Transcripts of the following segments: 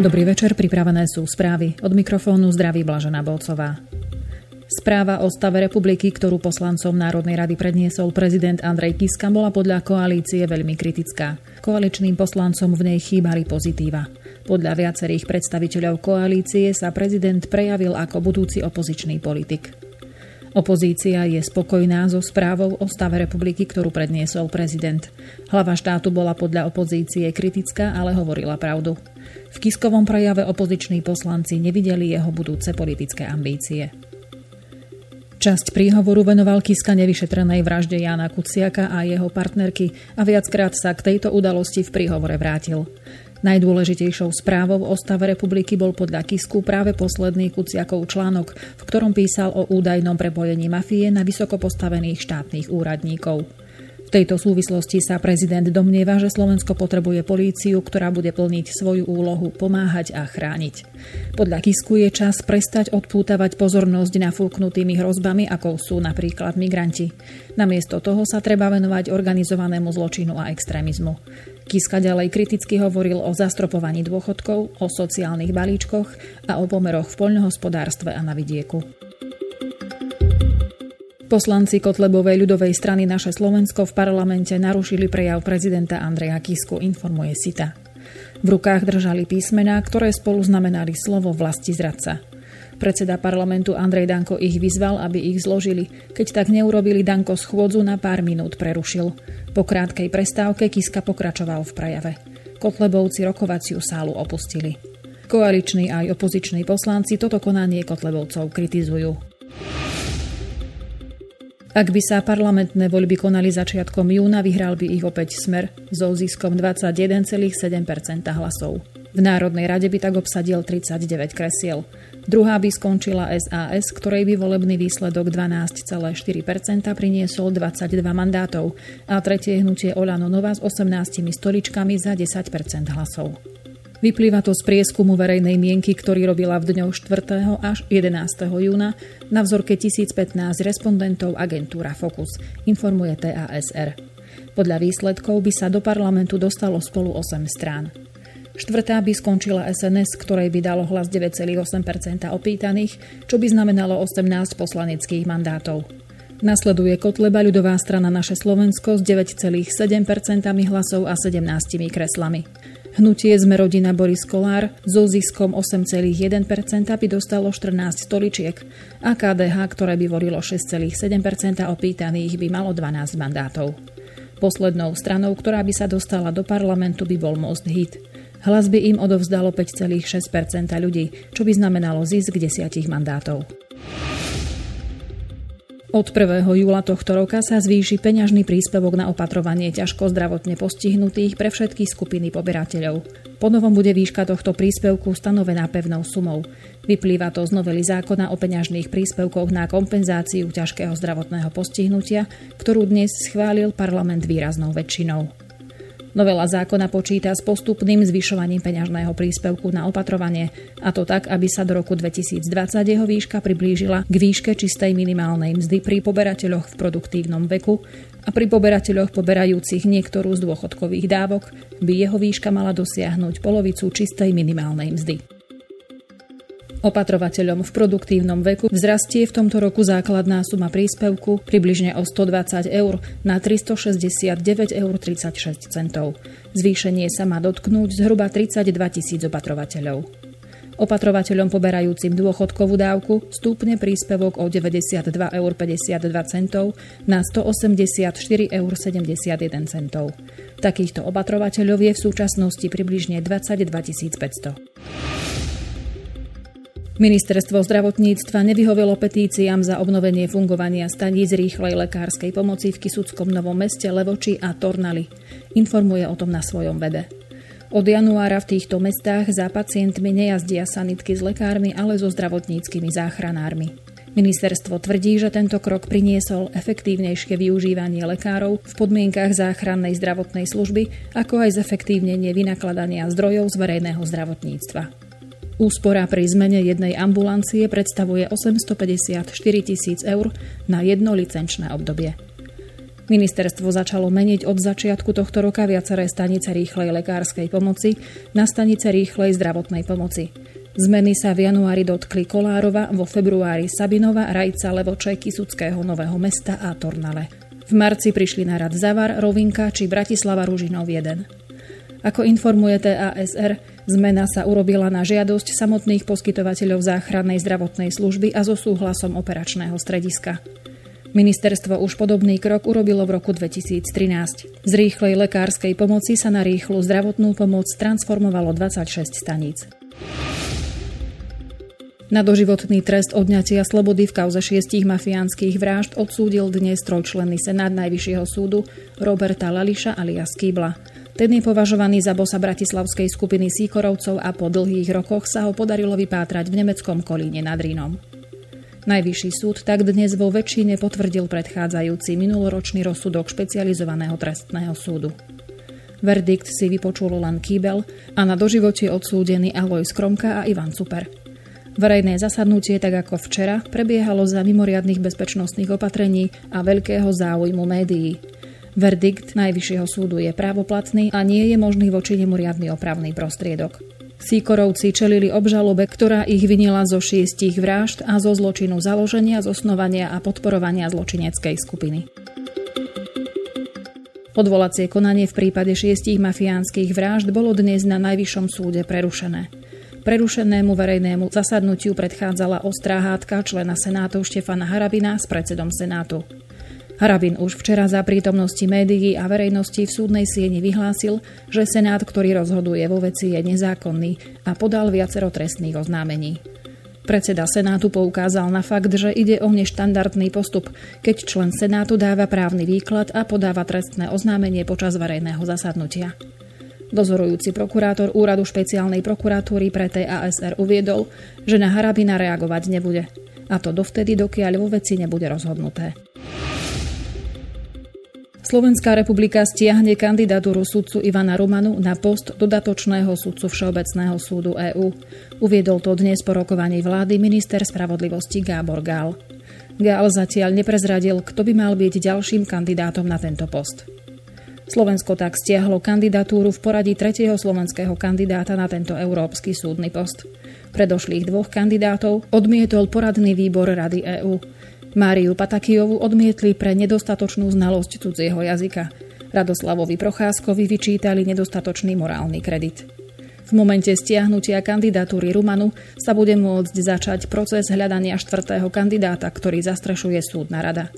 Dobrý večer, pripravené sú správy. Od mikrofónu zdraví Blažena Bolcová. Správa o stave republiky, ktorú poslancom Národnej rady predniesol prezident Andrej Kiska, bola podľa koalície veľmi kritická. Koaličným poslancom v nej chýbali pozitíva. Podľa viacerých predstaviteľov koalície sa prezident prejavil ako budúci opozičný politik. Opozícia je spokojná so správou o stave republiky, ktorú predniesol prezident. Hlava štátu bola podľa opozície kritická, ale hovorila pravdu. V Kiskovom prejave opoziční poslanci nevideli jeho budúce politické ambície. Časť príhovoru venoval Kiska nevyšetrenej vražde Jana Kuciaka a jeho partnerky a viackrát sa k tejto udalosti v príhovore vrátil. Najdôležitejšou správou o stave republiky bol podľa Kisku práve posledný Kuciakov článok, v ktorom písal o údajnom prepojení mafie na vysoko postavených štátnych úradníkov. V tejto súvislosti sa prezident domnieva, že Slovensko potrebuje políciu, ktorá bude plniť svoju úlohu pomáhať a chrániť. Podľa Kisku je čas prestať odpútavať pozornosť nafúknutými hrozbami, ako sú napríklad migranti. Namiesto toho sa treba venovať organizovanému zločinu a extrémizmu. Kiska ďalej kriticky hovoril o zastropovaní dôchodkov, o sociálnych balíčkoch a o pomeroch v poľnohospodárstve a na vidieku. Poslanci Kotlebovej ľudovej strany Naše Slovensko v parlamente narušili prejav prezidenta Andreja Kisku, informuje Sita. V rukách držali písmená, ktoré spolu znamenali slovo vlasti zradca. Predseda parlamentu Andrej Danko ich vyzval, aby ich zložili. Keď tak neurobili, Danko schôdzu na pár minút prerušil. Po krátkej prestávke Kiska pokračoval v prejave. Kotlebovci rokovaciu sálu opustili. Koaliční aj opoziční poslanci toto konanie Kotlebovcov kritizujú. Ak by sa parlamentné voľby konali začiatkom júna, vyhral by ich opäť Smer so ziskom 21,7% hlasov. V Národnej rade by tak obsadil 39 kresiel. Druhá by skončila SAS, ktorej by volebný výsledok 12,4% priniesol 22 mandátov a tretie hnutie Olano Nova s 18 stoličkami za 10% hlasov. Vyplýva to z prieskumu verejnej mienky, ktorý robila v dňoch 4. až 11. júna na vzorke 1015 respondentov agentúra Focus, informuje TASR. Podľa výsledkov by sa do parlamentu dostalo spolu 8 strán. Štvrtá by skončila SNS, ktorej by dalo hlas 9,8% opýtaných, čo by znamenalo 18 poslaneckých mandátov. Nasleduje Kotleba ľudová strana Naše Slovensko s 9,7% hlasov a 17 kreslami. Hnutie sme rodina Boris Kolár so ziskom 8,1% by dostalo 14 stoličiek a KDH, ktoré by volilo 6,7% opýtaných, by malo 12 mandátov. Poslednou stranou, ktorá by sa dostala do parlamentu, by bol Most Hit. Hlas by im odovzdalo 5,6% ľudí, čo by znamenalo zisk 10 mandátov. Od 1. júla tohto roka sa zvýši peňažný príspevok na opatrovanie ťažko zdravotne postihnutých pre všetky skupiny poberateľov. Ponovom bude výška tohto príspevku stanovená pevnou sumou. Vyplýva to z novely zákona o peňažných príspevkoch na kompenzáciu ťažkého zdravotného postihnutia, ktorú dnes schválil parlament výraznou väčšinou. Novela zákona počíta s postupným zvyšovaním peňažného príspevku na opatrovanie, a to tak, aby sa do roku 2020 jeho výška priblížila k výške čistej minimálnej mzdy pri poberateľoch v produktívnom veku a pri poberateľoch poberajúcich niektorú z dôchodkových dávok by jeho výška mala dosiahnuť polovicu čistej minimálnej mzdy. Opatrovateľom v produktívnom veku vzrastie v tomto roku základná suma príspevku približne o 120 eur na 369,36 eur. Zvýšenie sa má dotknúť zhruba 32 tisíc opatrovateľov. Opatrovateľom poberajúcim dôchodkovú dávku stúpne príspevok o 92,52 eur na 184,71 eur. Takýchto opatrovateľov je v súčasnosti približne 22 500. Ministerstvo zdravotníctva nevyhovelo petíciám za obnovenie fungovania staníc rýchlej lekárskej pomoci v Kisuckom Novom meste, Levoči a Tornali. Informuje o tom na svojom webe. Od januára v týchto mestách za pacientmi nejazdia sanitky s lekármi, ale so zdravotníckými záchranármi. Ministerstvo tvrdí, že tento krok priniesol efektívnejšie využívanie lekárov v podmienkach záchrannej zdravotnej služby, ako aj zefektívnenie vynakladania zdrojov z verejného zdravotníctva. Úspora pri zmene jednej ambulancie predstavuje 854 tisíc eur na jedno licenčné obdobie. Ministerstvo začalo meniť od začiatku tohto roka viaceré stanice rýchlej lekárskej pomoci na stanice rýchlej zdravotnej pomoci. Zmeny sa v januári dotkli Kolárova, vo februári Sabinova, Rajca, Levoče, Kisuckého Nového mesta a Tornale. V marci prišli na rad Zavar, Rovinka či Bratislava Ružinov 1. Ako informuje TASR, zmena sa urobila na žiadosť samotných poskytovateľov záchrannej zdravotnej služby a so súhlasom operačného strediska. Ministerstvo už podobný krok urobilo v roku 2013. Z rýchlej lekárskej pomoci sa na rýchlu zdravotnú pomoc transformovalo 26 staníc. Na doživotný trest odňatia slobody v kauze šiestich mafiánskych vražd odsúdil dnes trojčlenný senát Najvyššieho súdu Roberta Lališa alias Kýbla. Ten je považovaný za bosa bratislavskej skupiny Síkorovcov a po dlhých rokoch sa ho podarilo vypátrať v nemeckom Kolíne nad Rínom. Najvyšší súd tak dnes vo väčšine potvrdil predchádzajúci minuloročný rozsudok špecializovaného trestného súdu. Verdikt si vypočul len Kýbel a na doživote odsúdený Alois Kromka a Ivan Super. Verejné zasadnutie, tak ako včera, prebiehalo za mimoriadných bezpečnostných opatrení a veľkého záujmu médií. Verdikt Najvyššieho súdu je právoplatný a nie je možný voči nemu riadny opravný prostriedok. Síkorovci čelili obžalobe, ktorá ich vinila zo šiestich vražd a zo zločinu založenia, zosnovania a podporovania zločineckej skupiny. Odvolacie konanie v prípade šiestich mafiánskych vražd bolo dnes na Najvyššom súde prerušené. Prerušenému verejnému zasadnutiu predchádzala ostrá hádka člena Senátu Štefana Harabina s predsedom Senátu. Harabin už včera za prítomnosti médií a verejnosti v súdnej sieni vyhlásil, že Senát, ktorý rozhoduje vo veci, je nezákonný a podal viacero trestných oznámení. Predseda Senátu poukázal na fakt, že ide o neštandardný postup, keď člen Senátu dáva právny výklad a podáva trestné oznámenie počas verejného zasadnutia. Dozorujúci prokurátor úradu špeciálnej prokuratúry pre TASR uviedol, že na Harabina reagovať nebude. A to dovtedy, dokiaľ vo veci nebude rozhodnuté. Slovenská republika stiahne kandidatúru sudcu Ivana Romanu na post dodatočného sudcu Všeobecného súdu EÚ. Uviedol to dnes po rokovaní vlády minister spravodlivosti Gábor Gál. Gál zatiaľ neprezradil, kto by mal byť ďalším kandidátom na tento post. Slovensko tak stiahlo kandidatúru v poradí tretieho slovenského kandidáta na tento európsky súdny post. Predošlých dvoch kandidátov odmietol poradný výbor Rady EÚ. Máriu Patakijovu odmietli pre nedostatočnú znalosť cudzieho jazyka. Radoslavovi Procházkovi vyčítali nedostatočný morálny kredit. V momente stiahnutia kandidatúry Rumanu sa bude môcť začať proces hľadania štvrtého kandidáta, ktorý zastrešuje súdna rada.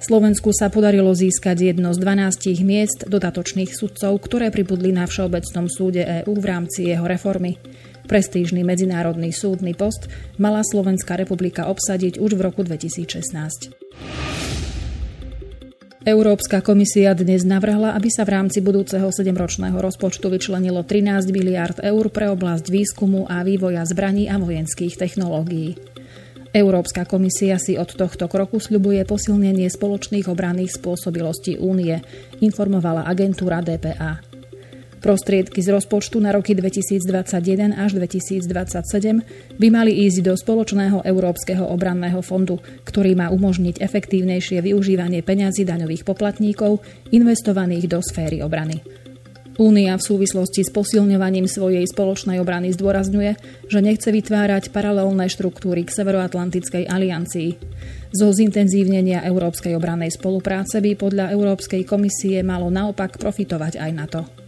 Slovensku sa podarilo získať jedno z 12 miest dodatočných sudcov, ktoré pribudli na Všeobecnom súde EÚ v rámci jeho reformy. Prestížny medzinárodný súdny post mala Slovenská republika obsadiť už v roku 2016. Európska komisia dnes navrhla, aby sa v rámci budúceho 7-ročného rozpočtu vyčlenilo 13 miliard eur pre oblasť výskumu a vývoja zbraní a vojenských technológií. Európska komisia si od tohto kroku sľubuje posilnenie spoločných obranných spôsobilostí únie, informovala agentúra DPA. Prostriedky z rozpočtu na roky 2021 až 2027 by mali ísť do spoločného Európskeho obranného fondu, ktorý má umožniť efektívnejšie využívanie peňazí daňových poplatníkov investovaných do sféry obrany. Únia v súvislosti s posilňovaním svojej spoločnej obrany zdôrazňuje, že nechce vytvárať paralelné štruktúry k Severoatlantickej aliancii. Zo zintenzívnenia európskej obrannej spolupráce by podľa Európskej komisie malo naopak profitovať aj na to.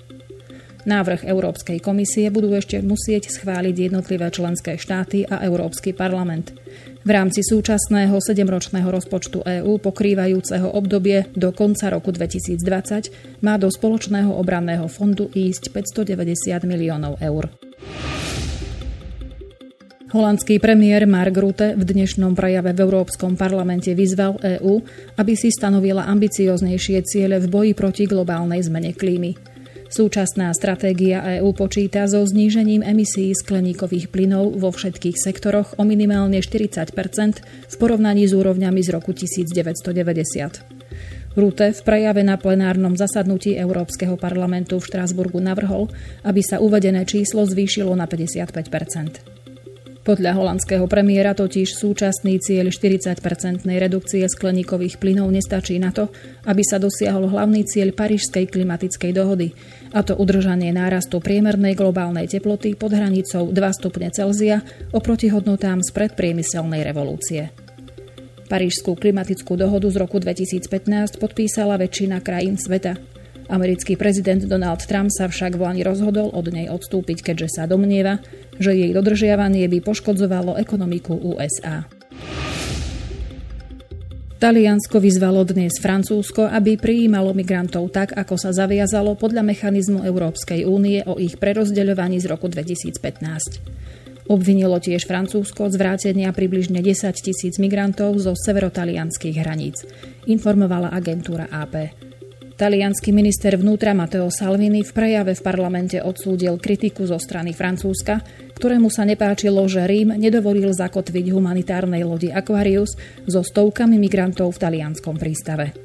Návrh Európskej komisie budú ešte musieť schváliť jednotlivé členské štáty a Európsky parlament. V rámci súčasného 7-ročného rozpočtu EÚ pokrývajúceho obdobie do konca roku 2020 má do spoločného obranného fondu ísť 590 miliónov eur. Holandský premiér Mark Rutte v dnešnom prejave v Európskom parlamente vyzval EÚ, aby si stanovila ambicioznejšie ciele v boji proti globálnej zmene klímy. Súčasná stratégia EÚ počíta so znížením emisí skleníkových plynov vo všetkých sektoroch o minimálne 40% v porovnaní s úrovňami z roku 1990. Rute v prejave na plenárnom zasadnutí Európskeho parlamentu v Štrásburgu navrhol, aby sa uvedené číslo zvýšilo na 55 Podľa holandského premiéra totiž súčasný cieľ 40-percentnej redukcie skleníkových plynov nestačí na to, aby sa dosiahol hlavný cieľ Parížskej klimatickej dohody, a to udržanie nárastu priemernej globálnej teploty pod hranicou 2 stupne Celzia oproti hodnotám z predpriemyselnej revolúcie. Parížskú klimatickú dohodu z roku 2015 podpísala väčšina krajín sveta, Americký prezident Donald Trump sa však v Lani rozhodol od nej odstúpiť, keďže sa domnieva, že jej dodržiavanie by poškodzovalo ekonomiku USA. Taliansko vyzvalo dnes Francúzsko, aby prijímalo migrantov tak, ako sa zaviazalo podľa mechanizmu Európskej únie o ich prerozdeľovaní z roku 2015. Obvinilo tiež Francúzsko z vrátenia približne 10 tisíc migrantov zo severotalianských hraníc, informovala agentúra AP. Talianský minister vnútra Matteo Salvini v prejave v parlamente odsúdil kritiku zo strany Francúzska, ktorému sa nepáčilo, že Rím nedovolil zakotviť humanitárnej lodi Aquarius so stovkami migrantov v talianskom prístave.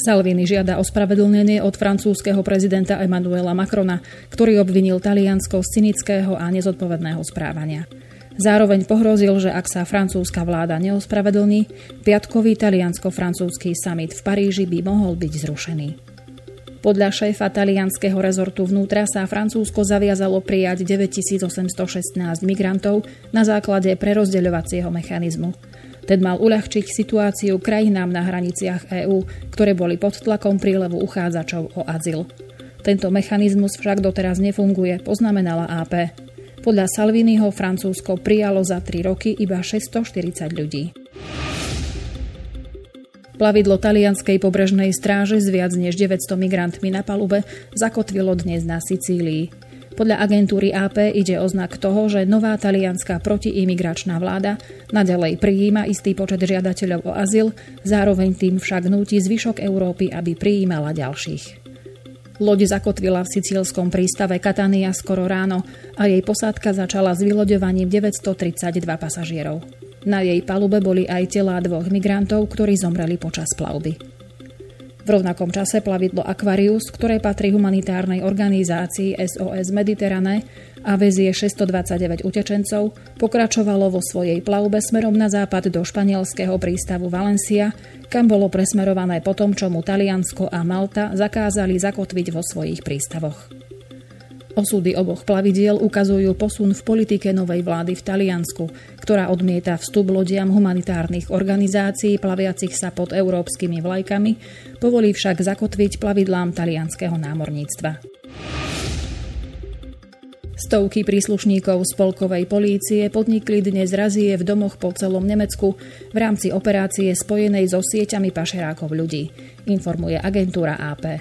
Salvini žiada ospravedlnenie od francúzského prezidenta Emmanuela Macrona, ktorý obvinil Taliansko z cynického a nezodpovedného správania. Zároveň pohrozil, že ak sa francúzska vláda neospravedlní, piatkový taliansko-francúzsky summit v Paríži by mohol byť zrušený. Podľa šéfa talianského rezortu vnútra sa Francúzsko zaviazalo prijať 9816 migrantov na základe prerozdeľovacieho mechanizmu. Ten mal uľahčiť situáciu krajinám na hraniciach EÚ, ktoré boli pod tlakom prílevu uchádzačov o azyl. Tento mechanizmus však doteraz nefunguje, poznamenala AP. Podľa Salviniho Francúzsko prijalo za 3 roky iba 640 ľudí. Plavidlo talianskej pobrežnej stráže s viac než 900 migrantmi na palube zakotvilo dnes na Sicílii. Podľa agentúry AP ide o znak toho, že nová talianská protiimigračná vláda nadalej prijíma istý počet žiadateľov o azyl, zároveň tým však núti zvyšok Európy, aby prijímala ďalších. Loď zakotvila v sicílskom prístave Katania skoro ráno a jej posádka začala s vyloďovaním 932 pasažierov. Na jej palube boli aj telá dvoch migrantov, ktorí zomreli počas plavby. V rovnakom čase plavidlo Aquarius, ktoré patrí humanitárnej organizácii SOS Mediterane a vezie 629 utečencov, pokračovalo vo svojej plavbe smerom na západ do španielského prístavu Valencia, kam bolo presmerované po tom, čo mu Taliansko a Malta zakázali zakotviť vo svojich prístavoch. Osudy oboch plavidiel ukazujú posun v politike novej vlády v Taliansku, ktorá odmieta vstup lodiam humanitárnych organizácií plaviacich sa pod európskymi vlajkami, povolí však zakotviť plavidlám talianského námorníctva. Stovky príslušníkov spolkovej polície podnikli dnes razie v domoch po celom Nemecku v rámci operácie spojenej so sieťami pašerákov ľudí, informuje agentúra AP.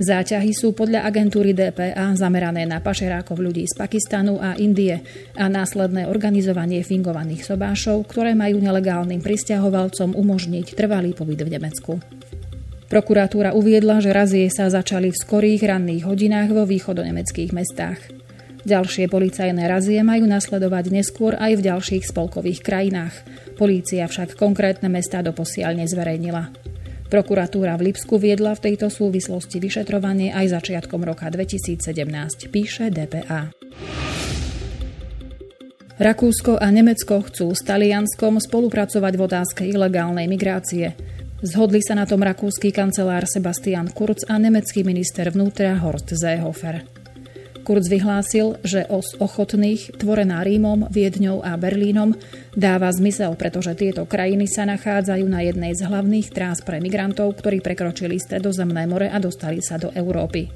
Záťahy sú podľa agentúry DPA zamerané na pašerákov ľudí z Pakistanu a Indie a následné organizovanie fingovaných sobášov, ktoré majú nelegálnym pristahovalcom umožniť trvalý pobyt v Nemecku. Prokuratúra uviedla, že razie sa začali v skorých ranných hodinách vo východonemeckých mestách. Ďalšie policajné razie majú nasledovať neskôr aj v ďalších spolkových krajinách. Polícia však konkrétne mesta doposiaľ nezverejnila. Prokuratúra v Lipsku viedla v tejto súvislosti vyšetrovanie aj začiatkom roka 2017, píše DPA. Rakúsko a Nemecko chcú s Talianskom spolupracovať v otázke ilegálnej migrácie. Zhodli sa na tom rakúsky kancelár Sebastian Kurz a nemecký minister vnútra Horst Seehofer. Kurz vyhlásil, že os ochotných, tvorená Rímom, Viedňou a Berlínom, dáva zmysel, pretože tieto krajiny sa nachádzajú na jednej z hlavných trás pre migrantov, ktorí prekročili Stredozemné more a dostali sa do Európy.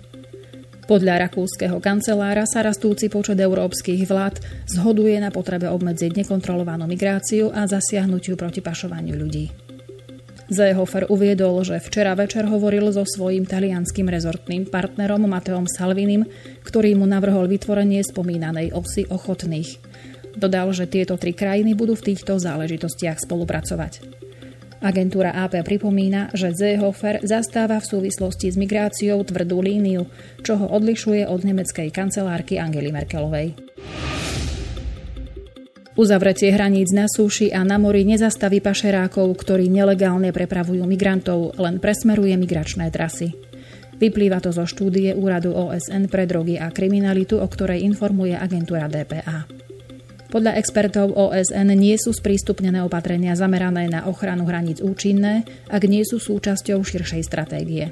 Podľa rakúskeho kancelára sa rastúci počet európskych vlád zhoduje na potrebe obmedziť nekontrolovanú migráciu a zasiahnutiu proti pašovaniu ľudí. Zehofer uviedol, že včera večer hovoril so svojím talianským rezortným partnerom Mateom Salvinim, ktorý mu navrhol vytvorenie spomínanej osy ochotných. Dodal, že tieto tri krajiny budú v týchto záležitostiach spolupracovať. Agentúra AP pripomína, že Zehofer zastáva v súvislosti s migráciou tvrdú líniu, čo ho odlišuje od nemeckej kancelárky Angely Merkelovej. Uzavretie hraníc na súši a na mori nezastaví pašerákov, ktorí nelegálne prepravujú migrantov, len presmeruje migračné trasy. Vyplýva to zo štúdie Úradu OSN pre drogy a kriminalitu, o ktorej informuje agentúra DPA. Podľa expertov OSN nie sú sprístupnené opatrenia zamerané na ochranu hraníc účinné, ak nie sú súčasťou širšej stratégie.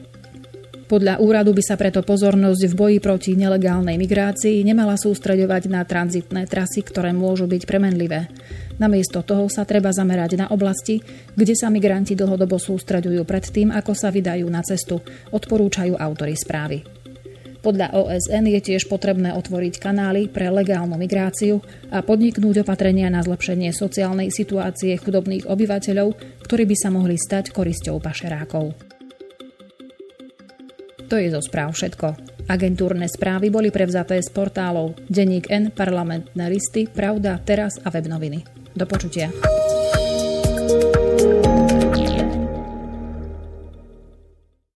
Podľa úradu by sa preto pozornosť v boji proti nelegálnej migrácii nemala sústreďovať na tranzitné trasy, ktoré môžu byť premenlivé. Namiesto toho sa treba zamerať na oblasti, kde sa migranti dlhodobo sústreďujú pred tým, ako sa vydajú na cestu, odporúčajú autory správy. Podľa OSN je tiež potrebné otvoriť kanály pre legálnu migráciu a podniknúť opatrenia na zlepšenie sociálnej situácie chudobných obyvateľov, ktorí by sa mohli stať korisťou pašerákov. To je zo správ všetko. Agentúrne správy boli prevzaté z portálov Denník N, parlamentné listy, Pravda, Teraz a web noviny. Do počutia.